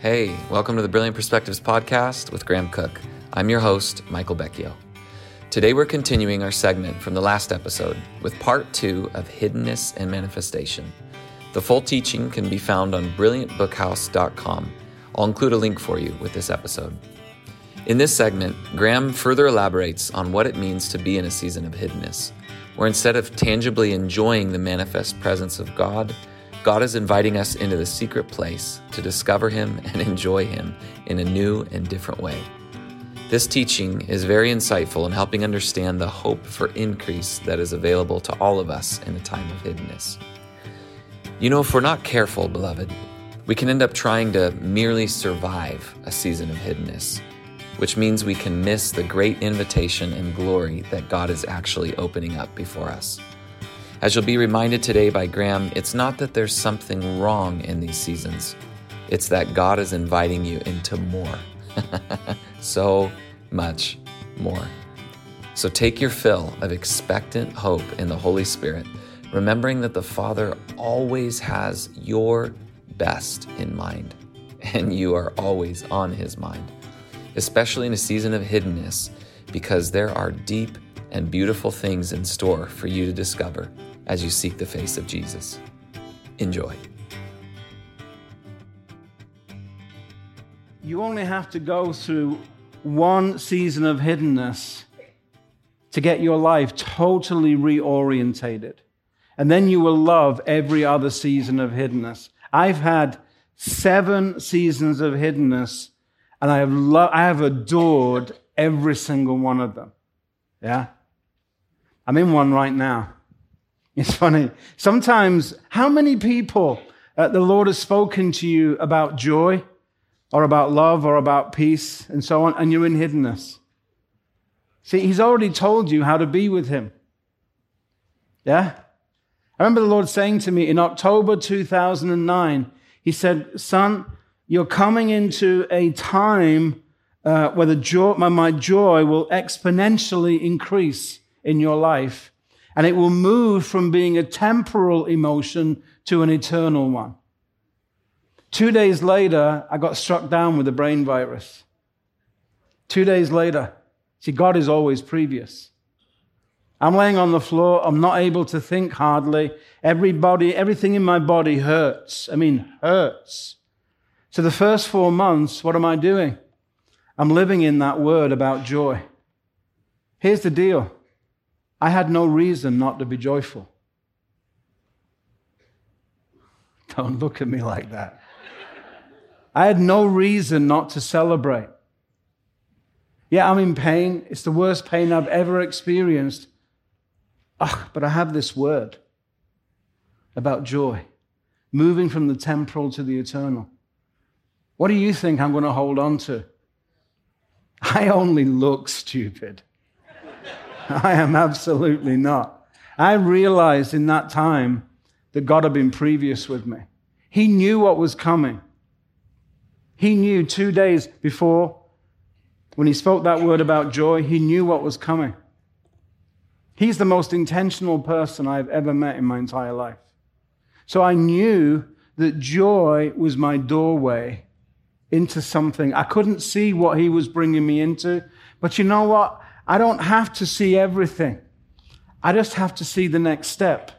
Hey, welcome to the Brilliant Perspectives podcast with Graham Cooke. I'm your host, Michael Becchio. Today we're continuing our segment from the last episode with part two of Hiddenness and Manifestation. The full teaching can be found on brilliantbookhouse.com. I'll include a link for you with this episode. In this segment, Graham further elaborates on what it means to be in a season of hiddenness, where instead of tangibly enjoying the manifest presence of God, God is inviting us into the secret place to discover Him and enjoy Him in a new and different way. This teaching is very insightful in helping understand the hope for increase that is available to all of us in a time of hiddenness. You know, if we're not careful, beloved, we can end up trying to merely survive a season of hiddenness which means we can miss the great invitation and glory that God is actually opening up before us. As you'll be reminded today by Graham, it's not that there's something wrong in these seasons, it's that God is inviting you into more. so much more. So take your fill of expectant hope in the Holy Spirit, remembering that the Father always has your best in mind, and you are always on His mind especially in a season of hiddenness, because there are deep and beautiful things in store for you to discover as you seek the face of Jesus. Enjoy. You only have to go through one season of hiddenness to get your life totally reorientated. And then you will love every other season of hiddenness. I've had seven seasons of hiddenness and I have, lo- I have adored every single one of them. Yeah? I'm in one right now. It's funny. Sometimes, how many people uh, the Lord has spoken to you about joy or about love or about peace and so on, and you're in hiddenness? See, He's already told you how to be with Him. Yeah? I remember the Lord saying to me in October 2009, He said, Son, you're coming into a time uh, where the joy, my joy will exponentially increase in your life. And it will move from being a temporal emotion to an eternal one. Two days later, I got struck down with a brain virus. Two days later, see, God is always previous. I'm laying on the floor. I'm not able to think hardly. Everybody, everything in my body hurts. I mean, hurts. So, the first four months, what am I doing? I'm living in that word about joy. Here's the deal I had no reason not to be joyful. Don't look at me like that. I had no reason not to celebrate. Yeah, I'm in pain. It's the worst pain I've ever experienced. Ugh, but I have this word about joy, moving from the temporal to the eternal. What do you think I'm going to hold on to? I only look stupid. I am absolutely not. I realized in that time that God had been previous with me. He knew what was coming. He knew two days before, when he spoke that word about joy, he knew what was coming. He's the most intentional person I've ever met in my entire life. So I knew that joy was my doorway into something. I couldn't see what he was bringing me into. But you know what? I don't have to see everything. I just have to see the next step.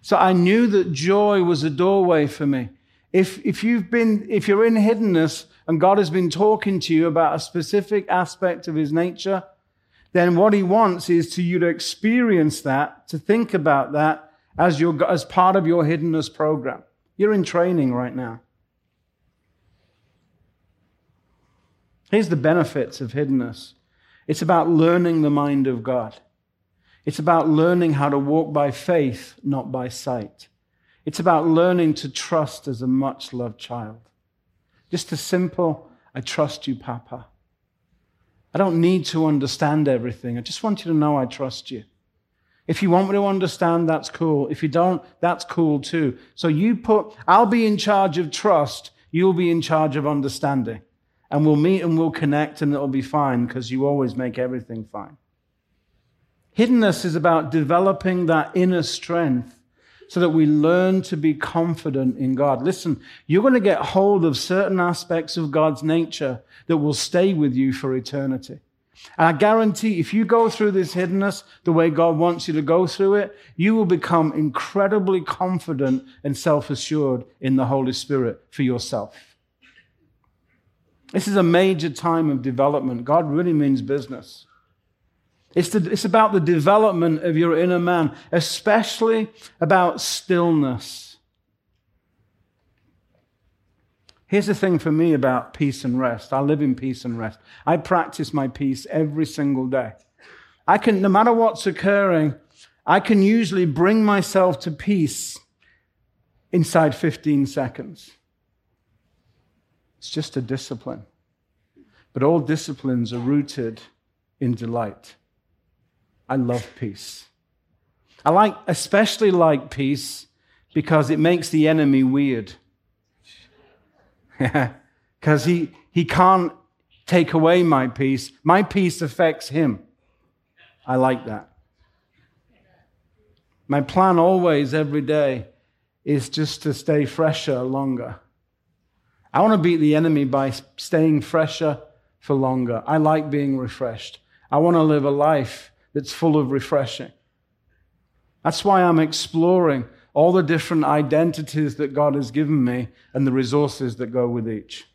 So I knew that joy was a doorway for me. If, if you've been, if you're in hiddenness and God has been talking to you about a specific aspect of his nature, then what he wants is to you to experience that, to think about that as your, as part of your hiddenness program. You're in training right now. Here's the benefits of hiddenness it's about learning the mind of God, it's about learning how to walk by faith, not by sight. It's about learning to trust as a much loved child. Just a simple, I trust you, Papa. I don't need to understand everything. I just want you to know I trust you. If you want me to understand, that's cool. If you don't, that's cool too. So you put, I'll be in charge of trust, you'll be in charge of understanding and we'll meet and we'll connect and it'll be fine because you always make everything fine. Hiddenness is about developing that inner strength so that we learn to be confident in God. Listen, you're going to get hold of certain aspects of God's nature that will stay with you for eternity. And I guarantee if you go through this hiddenness the way God wants you to go through it, you will become incredibly confident and self assured in the Holy Spirit for yourself. This is a major time of development. God really means business. It's, the, it's about the development of your inner man, especially about stillness. Here's the thing for me about peace and rest. I live in peace and rest. I practice my peace every single day. I can, no matter what's occurring, I can usually bring myself to peace inside 15 seconds. It's just a discipline. But all disciplines are rooted in delight. I love peace. I like, especially like peace because it makes the enemy weird. Because he, he can't take away my peace. My peace affects him. I like that. My plan always, every day, is just to stay fresher longer. I want to beat the enemy by staying fresher for longer. I like being refreshed. I want to live a life that's full of refreshing. That's why I'm exploring all the different identities that God has given me and the resources that go with each.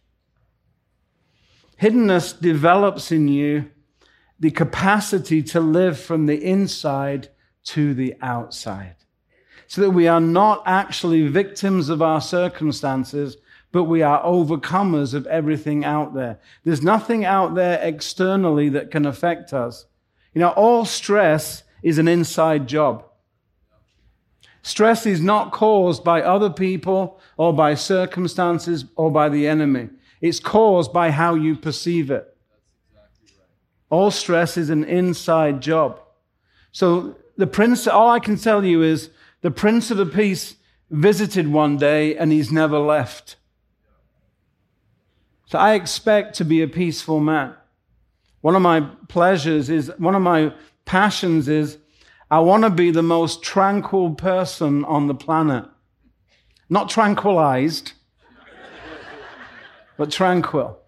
Hiddenness develops in you the capacity to live from the inside to the outside. So that we are not actually victims of our circumstances, but we are overcomers of everything out there. There's nothing out there externally that can affect us. You know, all stress is an inside job. Stress is not caused by other people or by circumstances or by the enemy. It's caused by how you perceive it. All stress is an inside job. So the prince, all I can tell you is the prince of the peace visited one day and he's never left. So I expect to be a peaceful man. One of my pleasures is, one of my passions is, I want to be the most tranquil person on the planet. Not tranquilized, but tranquil.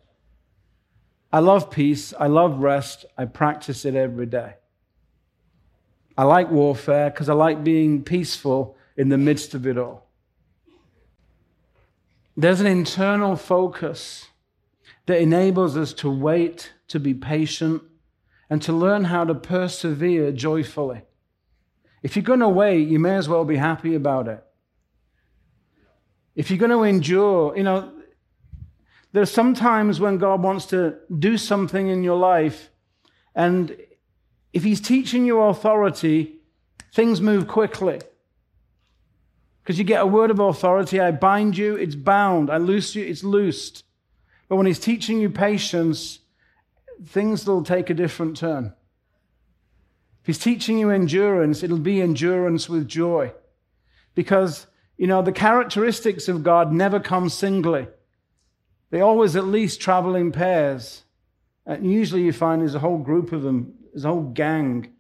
I love peace. I love rest. I practice it every day. I like warfare because I like being peaceful in the midst of it all. There's an internal focus that enables us to wait to be patient, and to learn how to persevere joyfully. If you're going to wait, you may as well be happy about it. If you're going to endure, you know, there are some times when God wants to do something in your life, and if He's teaching you authority, things move quickly. Because you get a word of authority, I bind you, it's bound. I loose you, it's loosed. But when He's teaching you patience, things will take a different turn. If he's teaching you endurance, it'll be endurance with joy. Because, you know, the characteristics of God never come singly, they always at least travel in pairs. And usually you find there's a whole group of them, there's a whole gang,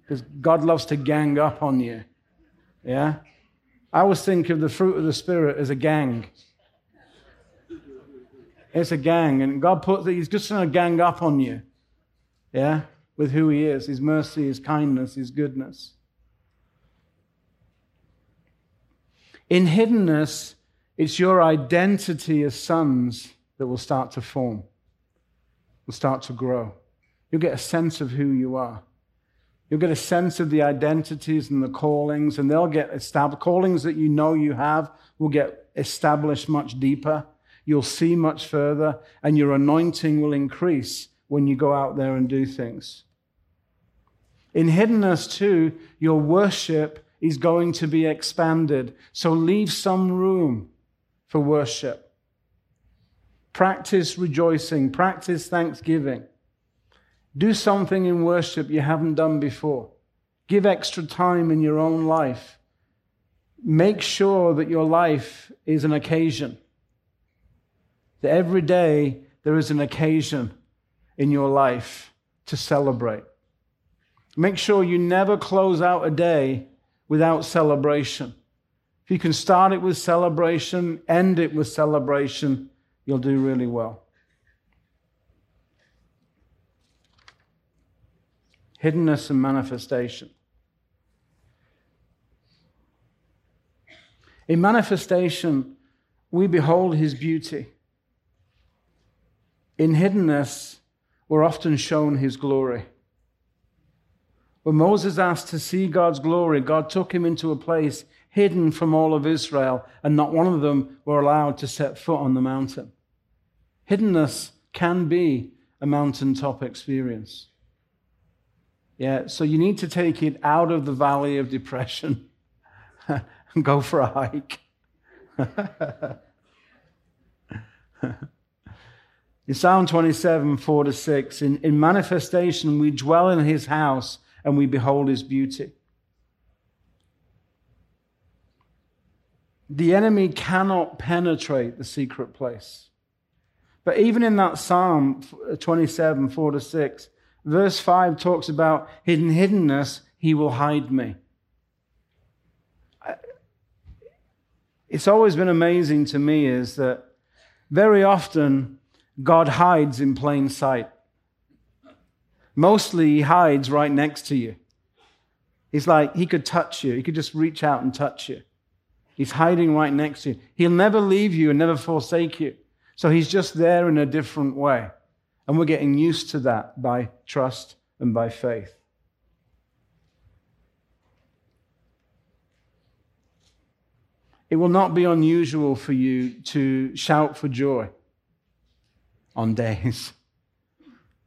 because God loves to gang up on you. Yeah? I always think of the fruit of the Spirit as a gang. It's a gang, and God put He's just going to gang up on you. Yeah? With who He is His mercy, His kindness, His goodness. In hiddenness, it's your identity as sons that will start to form, will start to grow. You'll get a sense of who you are. You'll get a sense of the identities and the callings, and they'll get established. Callings that you know you have will get established much deeper you'll see much further, and your anointing will increase when you go out there and do things. In hiddenness, too, your worship is going to be expanded. So leave some room for worship. Practice rejoicing, practice thanksgiving. Do something in worship you haven't done before. Give extra time in your own life. Make sure that your life is an occasion. That every day there is an occasion in your life to celebrate. Make sure you never close out a day without celebration. If you can start it with celebration, end it with celebration, you'll do really well. Hiddenness and manifestation. In manifestation, we behold his beauty. In hiddenness, we're often shown his glory. When Moses asked to see God's glory, God took him into a place hidden from all of Israel, and not one of them were allowed to set foot on the mountain. Hiddenness can be a mountaintop experience. Yeah, so you need to take it out of the valley of depression and go for a hike. in Psalm 27, 4 to 6, in, in manifestation, we dwell in his house and we behold his beauty. The enemy cannot penetrate the secret place. But even in that Psalm uh, 27, 4 to 6, verse 5 talks about hidden hiddenness, he will hide me. It's always been amazing to me is that very often God hides in plain sight. Mostly he hides right next to you. He's like, he could touch you. He could just reach out and touch you. He's hiding right next to you. He'll never leave you and never forsake you. So he's just there in a different way. And we're getting used to that by trust and by faith. It will not be unusual for you to shout for joy on days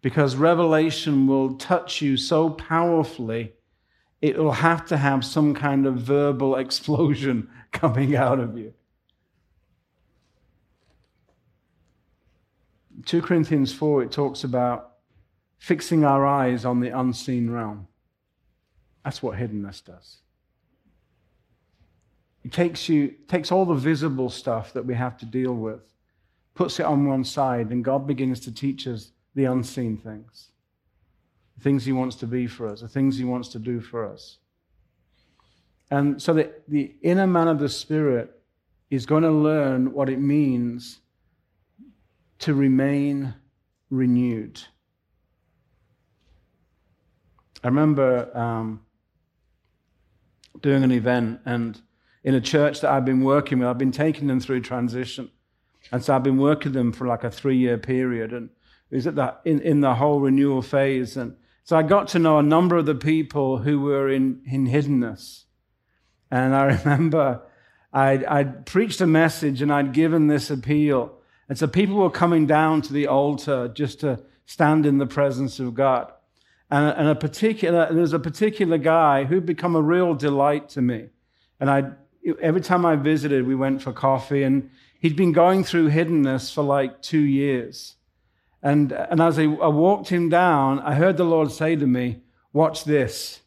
because revelation will touch you so powerfully, it will have to have some kind of verbal explosion coming out of you. 2 Corinthians 4, it talks about fixing our eyes on the unseen realm. That's what hiddenness does. It takes you takes all the visible stuff that we have to deal with, puts it on one side, and God begins to teach us the unseen things. The things He wants to be for us, the things He wants to do for us. And so the, the inner man of the Spirit is going to learn what it means to remain renewed. I remember um, doing an event, and in a church that I've been working with, I've been taking them through transition. And so I've been working them for like a three year period. And it was at that, in, in the whole renewal phase. And so I got to know a number of the people who were in, in hiddenness. And I remember I'd, I'd preached a message and I'd given this appeal. And so people were coming down to the altar just to stand in the presence of God. And, and a particular, there was a particular guy who'd become a real delight to me. And I, every time I visited, we went for coffee, and he'd been going through hiddenness for like two years. And, and as I, I walked him down, I heard the Lord say to me, Watch this.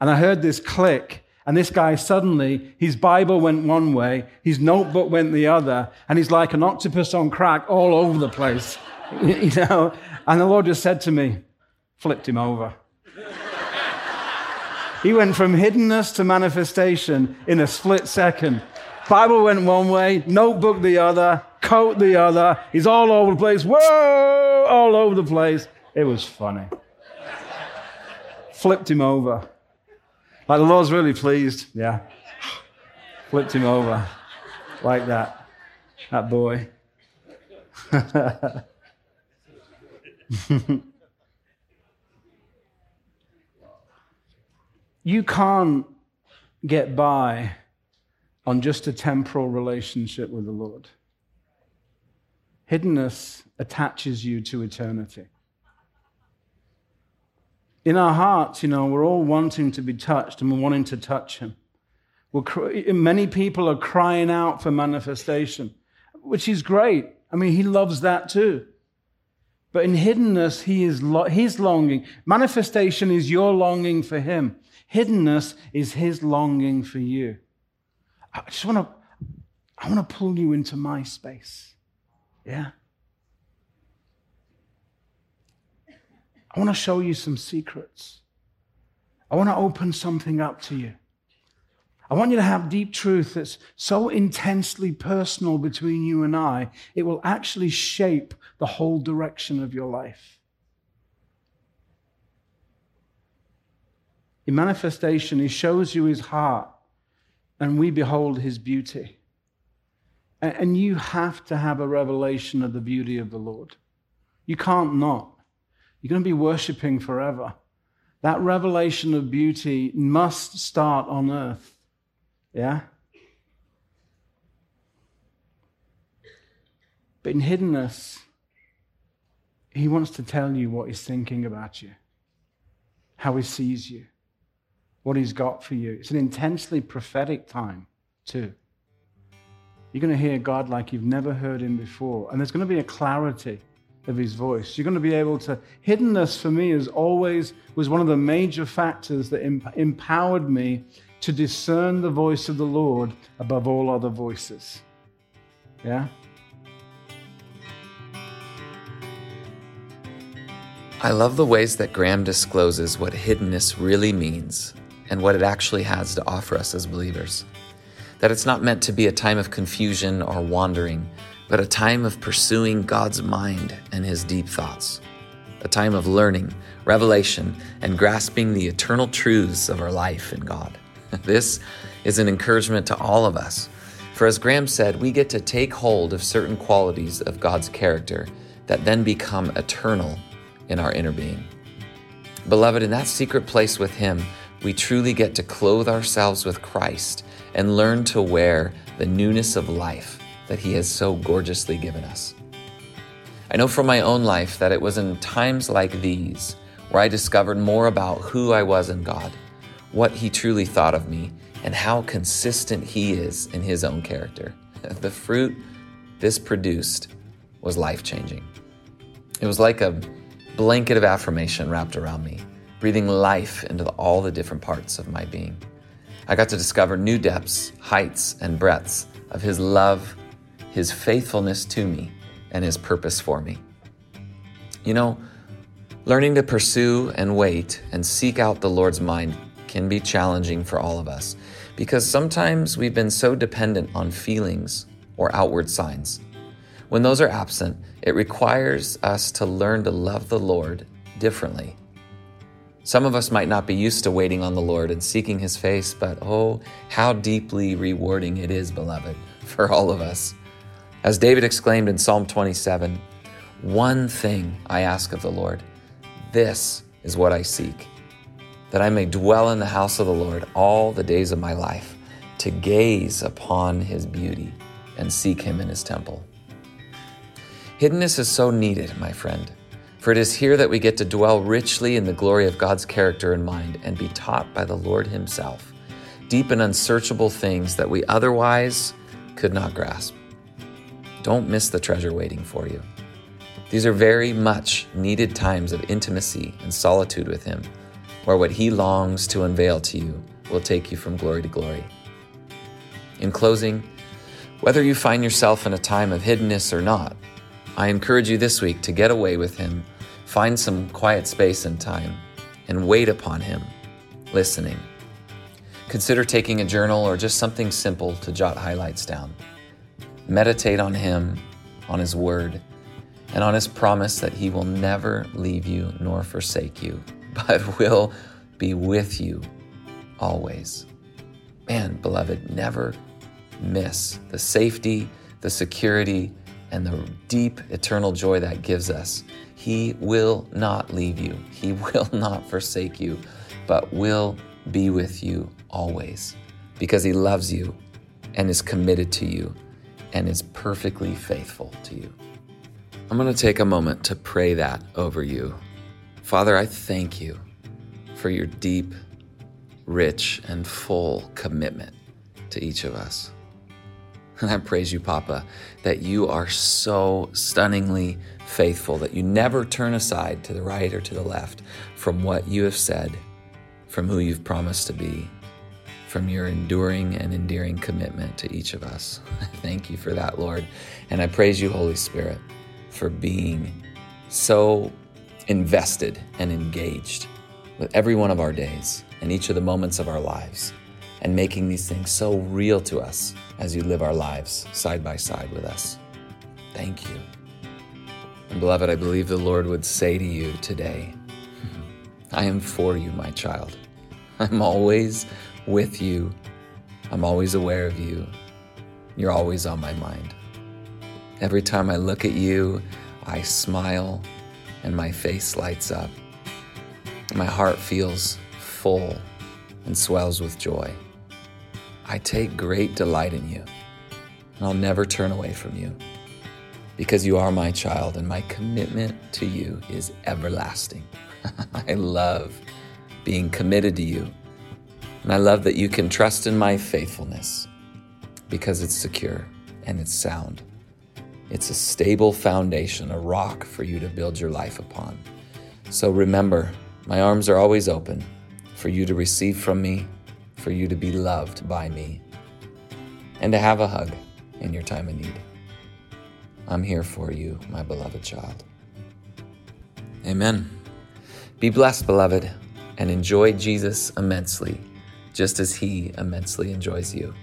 And I heard this click, and this guy suddenly, his Bible went one way, his notebook went the other, and he's like an octopus on crack all over the place. you know? And the Lord just said to me, flipped him over. he went from hiddenness to manifestation in a split second. Bible went one way, notebook the other, coat the other. He's all over the place. Whoa! All over the place. It was funny. Flipped him over. Like the Lord's really pleased. Yeah. Flipped him over. Like that. That boy. you can't get by on just a temporal relationship with the Lord. Hiddenness attaches you to eternity. In our hearts, you know, we're all wanting to be touched and we're wanting to touch Him. We're, many people are crying out for manifestation, which is great. I mean, He loves that too. But in hiddenness, he is lo- His longing. Manifestation is your longing for Him. Hiddenness is His longing for you. I just want to, I want to pull you into my space. Yeah? I want to show you some secrets. I want to open something up to you. I want you to have deep truth that's so intensely personal between you and I, it will actually shape the whole direction of your life. In manifestation, he shows you his heart, and we behold his beauty. And you have to have a revelation of the beauty of the Lord. You can't not. You're going to be worshiping forever. That revelation of beauty must start on earth. Yeah? But in hiddenness, he wants to tell you what he's thinking about you, how he sees you, what he's got for you. It's an intensely prophetic time, too. You're going to hear God like you've never heard him before. And there's going to be a clarity of his voice. You're going to be able to. Hiddenness for me is always was one of the major factors that empowered me to discern the voice of the Lord above all other voices. Yeah? I love the ways that Graham discloses what hiddenness really means and what it actually has to offer us as believers that it's not meant to be a time of confusion or wandering, but a time of pursuing God's mind and His deep thoughts, a time of learning, revelation, and grasping the eternal truths of our life in God. This is an encouragement to all of us. For as Graham said, we get to take hold of certain qualities of God's character that then become eternal in our inner being. Beloved, in that secret place with Him, we truly get to clothe ourselves with Christ and learn to wear the newness of life that He has so gorgeously given us. I know from my own life that it was in times like these where I discovered more about who I was in God, what He truly thought of me, and how consistent He is in His own character. The fruit this produced was life changing. It was like a blanket of affirmation wrapped around me, breathing life into all the different parts of my being. I got to discover new depths, heights, and breadths of His love, His faithfulness to me, and His purpose for me. You know, learning to pursue and wait and seek out the Lord's mind can be challenging for all of us because sometimes we've been so dependent on feelings or outward signs. When those are absent, it requires us to learn to love the Lord differently some of us might not be used to waiting on the Lord and seeking His face, but oh, how deeply rewarding it is, beloved, for all of us. As David exclaimed in Psalm 27 One thing I ask of the Lord, this is what I seek, that I may dwell in the house of the Lord all the days of my life, to gaze upon His beauty and seek Him in His temple. Hiddenness is so needed, my friend. For it is here that we get to dwell richly in the glory of God's character and mind and be taught by the Lord Himself deep and unsearchable things that we otherwise could not grasp. Don't miss the treasure waiting for you. These are very much needed times of intimacy and solitude with Him, where what He longs to unveil to you will take you from glory to glory. In closing, whether you find yourself in a time of hiddenness or not, I encourage you this week to get away with Him Find some quiet space and time and wait upon Him, listening. Consider taking a journal or just something simple to jot highlights down. Meditate on Him, on His Word, and on His promise that He will never leave you nor forsake you, but will be with you always. Man, beloved, never miss the safety, the security, and the deep eternal joy that gives us he will not leave you, He will not forsake you, but will be with you always because He loves you and is committed to you and is perfectly faithful to you. I'm going to take a moment to pray that over you. Father, I thank you for your deep, rich, and full commitment to each of us. And I praise you, Papa, that you are so stunningly faithful, that you never turn aside to the right or to the left from what you have said, from who you've promised to be, from your enduring and endearing commitment to each of us. I thank you for that, Lord. And I praise you, Holy Spirit, for being so invested and engaged with every one of our days and each of the moments of our lives and making these things so real to us as you live our lives side by side with us. Thank you. And beloved, I believe the Lord would say to you today, I am for you, my child. I'm always with you. I'm always aware of you. You're always on my mind. Every time I look at you, I smile and my face lights up. My heart feels full and swells with joy. I take great delight in you, and I'll never turn away from you because you are my child, and my commitment to you is everlasting. I love being committed to you, and I love that you can trust in my faithfulness because it's secure and it's sound. It's a stable foundation, a rock for you to build your life upon. So remember, my arms are always open for you to receive from me for you to be loved by me and to have a hug in your time of need. I'm here for you, my beloved child. Amen. Be blessed, beloved, and enjoy Jesus immensely, just as he immensely enjoys you.